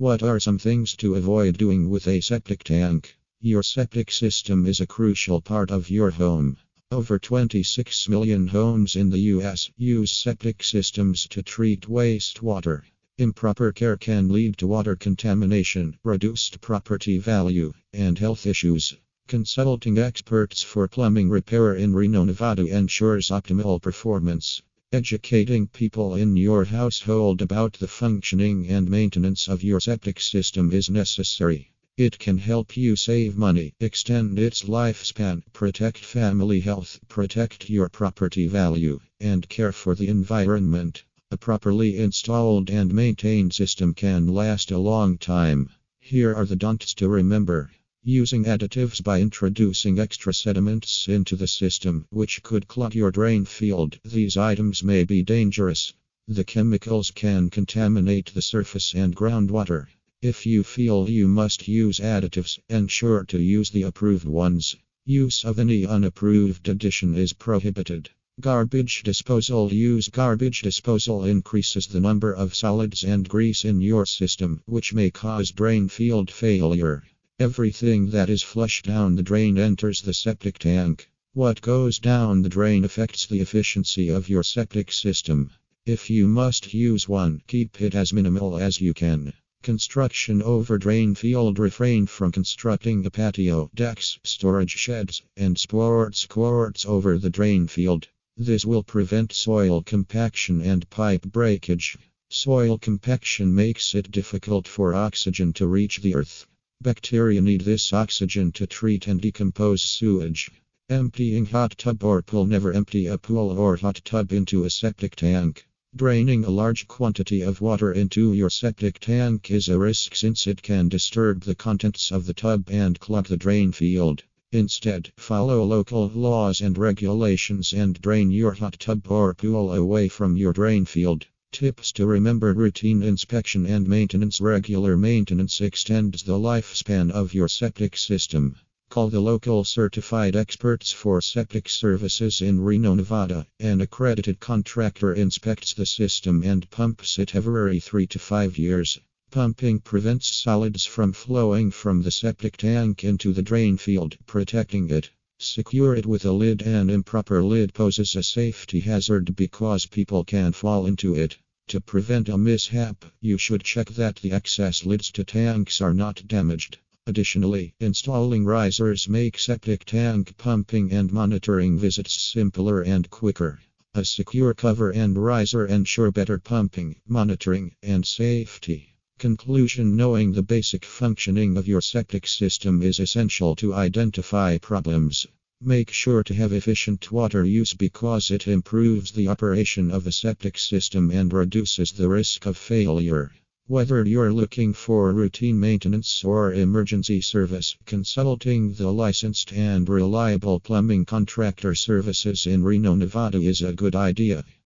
What are some things to avoid doing with a septic tank? Your septic system is a crucial part of your home. Over 26 million homes in the US use septic systems to treat wastewater. Improper care can lead to water contamination, reduced property value, and health issues. Consulting experts for plumbing repair in Reno, Nevada ensures optimal performance. Educating people in your household about the functioning and maintenance of your septic system is necessary. It can help you save money, extend its lifespan, protect family health, protect your property value, and care for the environment. A properly installed and maintained system can last a long time. Here are the don'ts to remember. Using additives by introducing extra sediments into the system, which could clog your drain field, these items may be dangerous. The chemicals can contaminate the surface and groundwater. If you feel you must use additives, ensure to use the approved ones. Use of any unapproved addition is prohibited. Garbage disposal Use garbage disposal increases the number of solids and grease in your system, which may cause drain field failure. Everything that is flushed down the drain enters the septic tank. What goes down the drain affects the efficiency of your septic system. If you must use one, keep it as minimal as you can. Construction over drain field Refrain from constructing a patio, decks, storage sheds, and sports courts over the drain field. This will prevent soil compaction and pipe breakage. Soil compaction makes it difficult for oxygen to reach the earth. Bacteria need this oxygen to treat and decompose sewage. Emptying hot tub or pool Never empty a pool or hot tub into a septic tank. Draining a large quantity of water into your septic tank is a risk since it can disturb the contents of the tub and clog the drain field. Instead, follow local laws and regulations and drain your hot tub or pool away from your drain field. Tips to remember routine inspection and maintenance. Regular maintenance extends the lifespan of your septic system. Call the local certified experts for septic services in Reno, Nevada. An accredited contractor inspects the system and pumps it every 3 to 5 years. Pumping prevents solids from flowing from the septic tank into the drain field, protecting it. Secure it with a lid. An improper lid poses a safety hazard because people can fall into it. To prevent a mishap, you should check that the access lids to tanks are not damaged. Additionally, installing risers make septic tank pumping and monitoring visits simpler and quicker. A secure cover and riser ensure better pumping, monitoring, and safety. Conclusion Knowing the basic functioning of your septic system is essential to identify problems. Make sure to have efficient water use because it improves the operation of the septic system and reduces the risk of failure. Whether you're looking for routine maintenance or emergency service, consulting the licensed and reliable plumbing contractor services in Reno, Nevada is a good idea.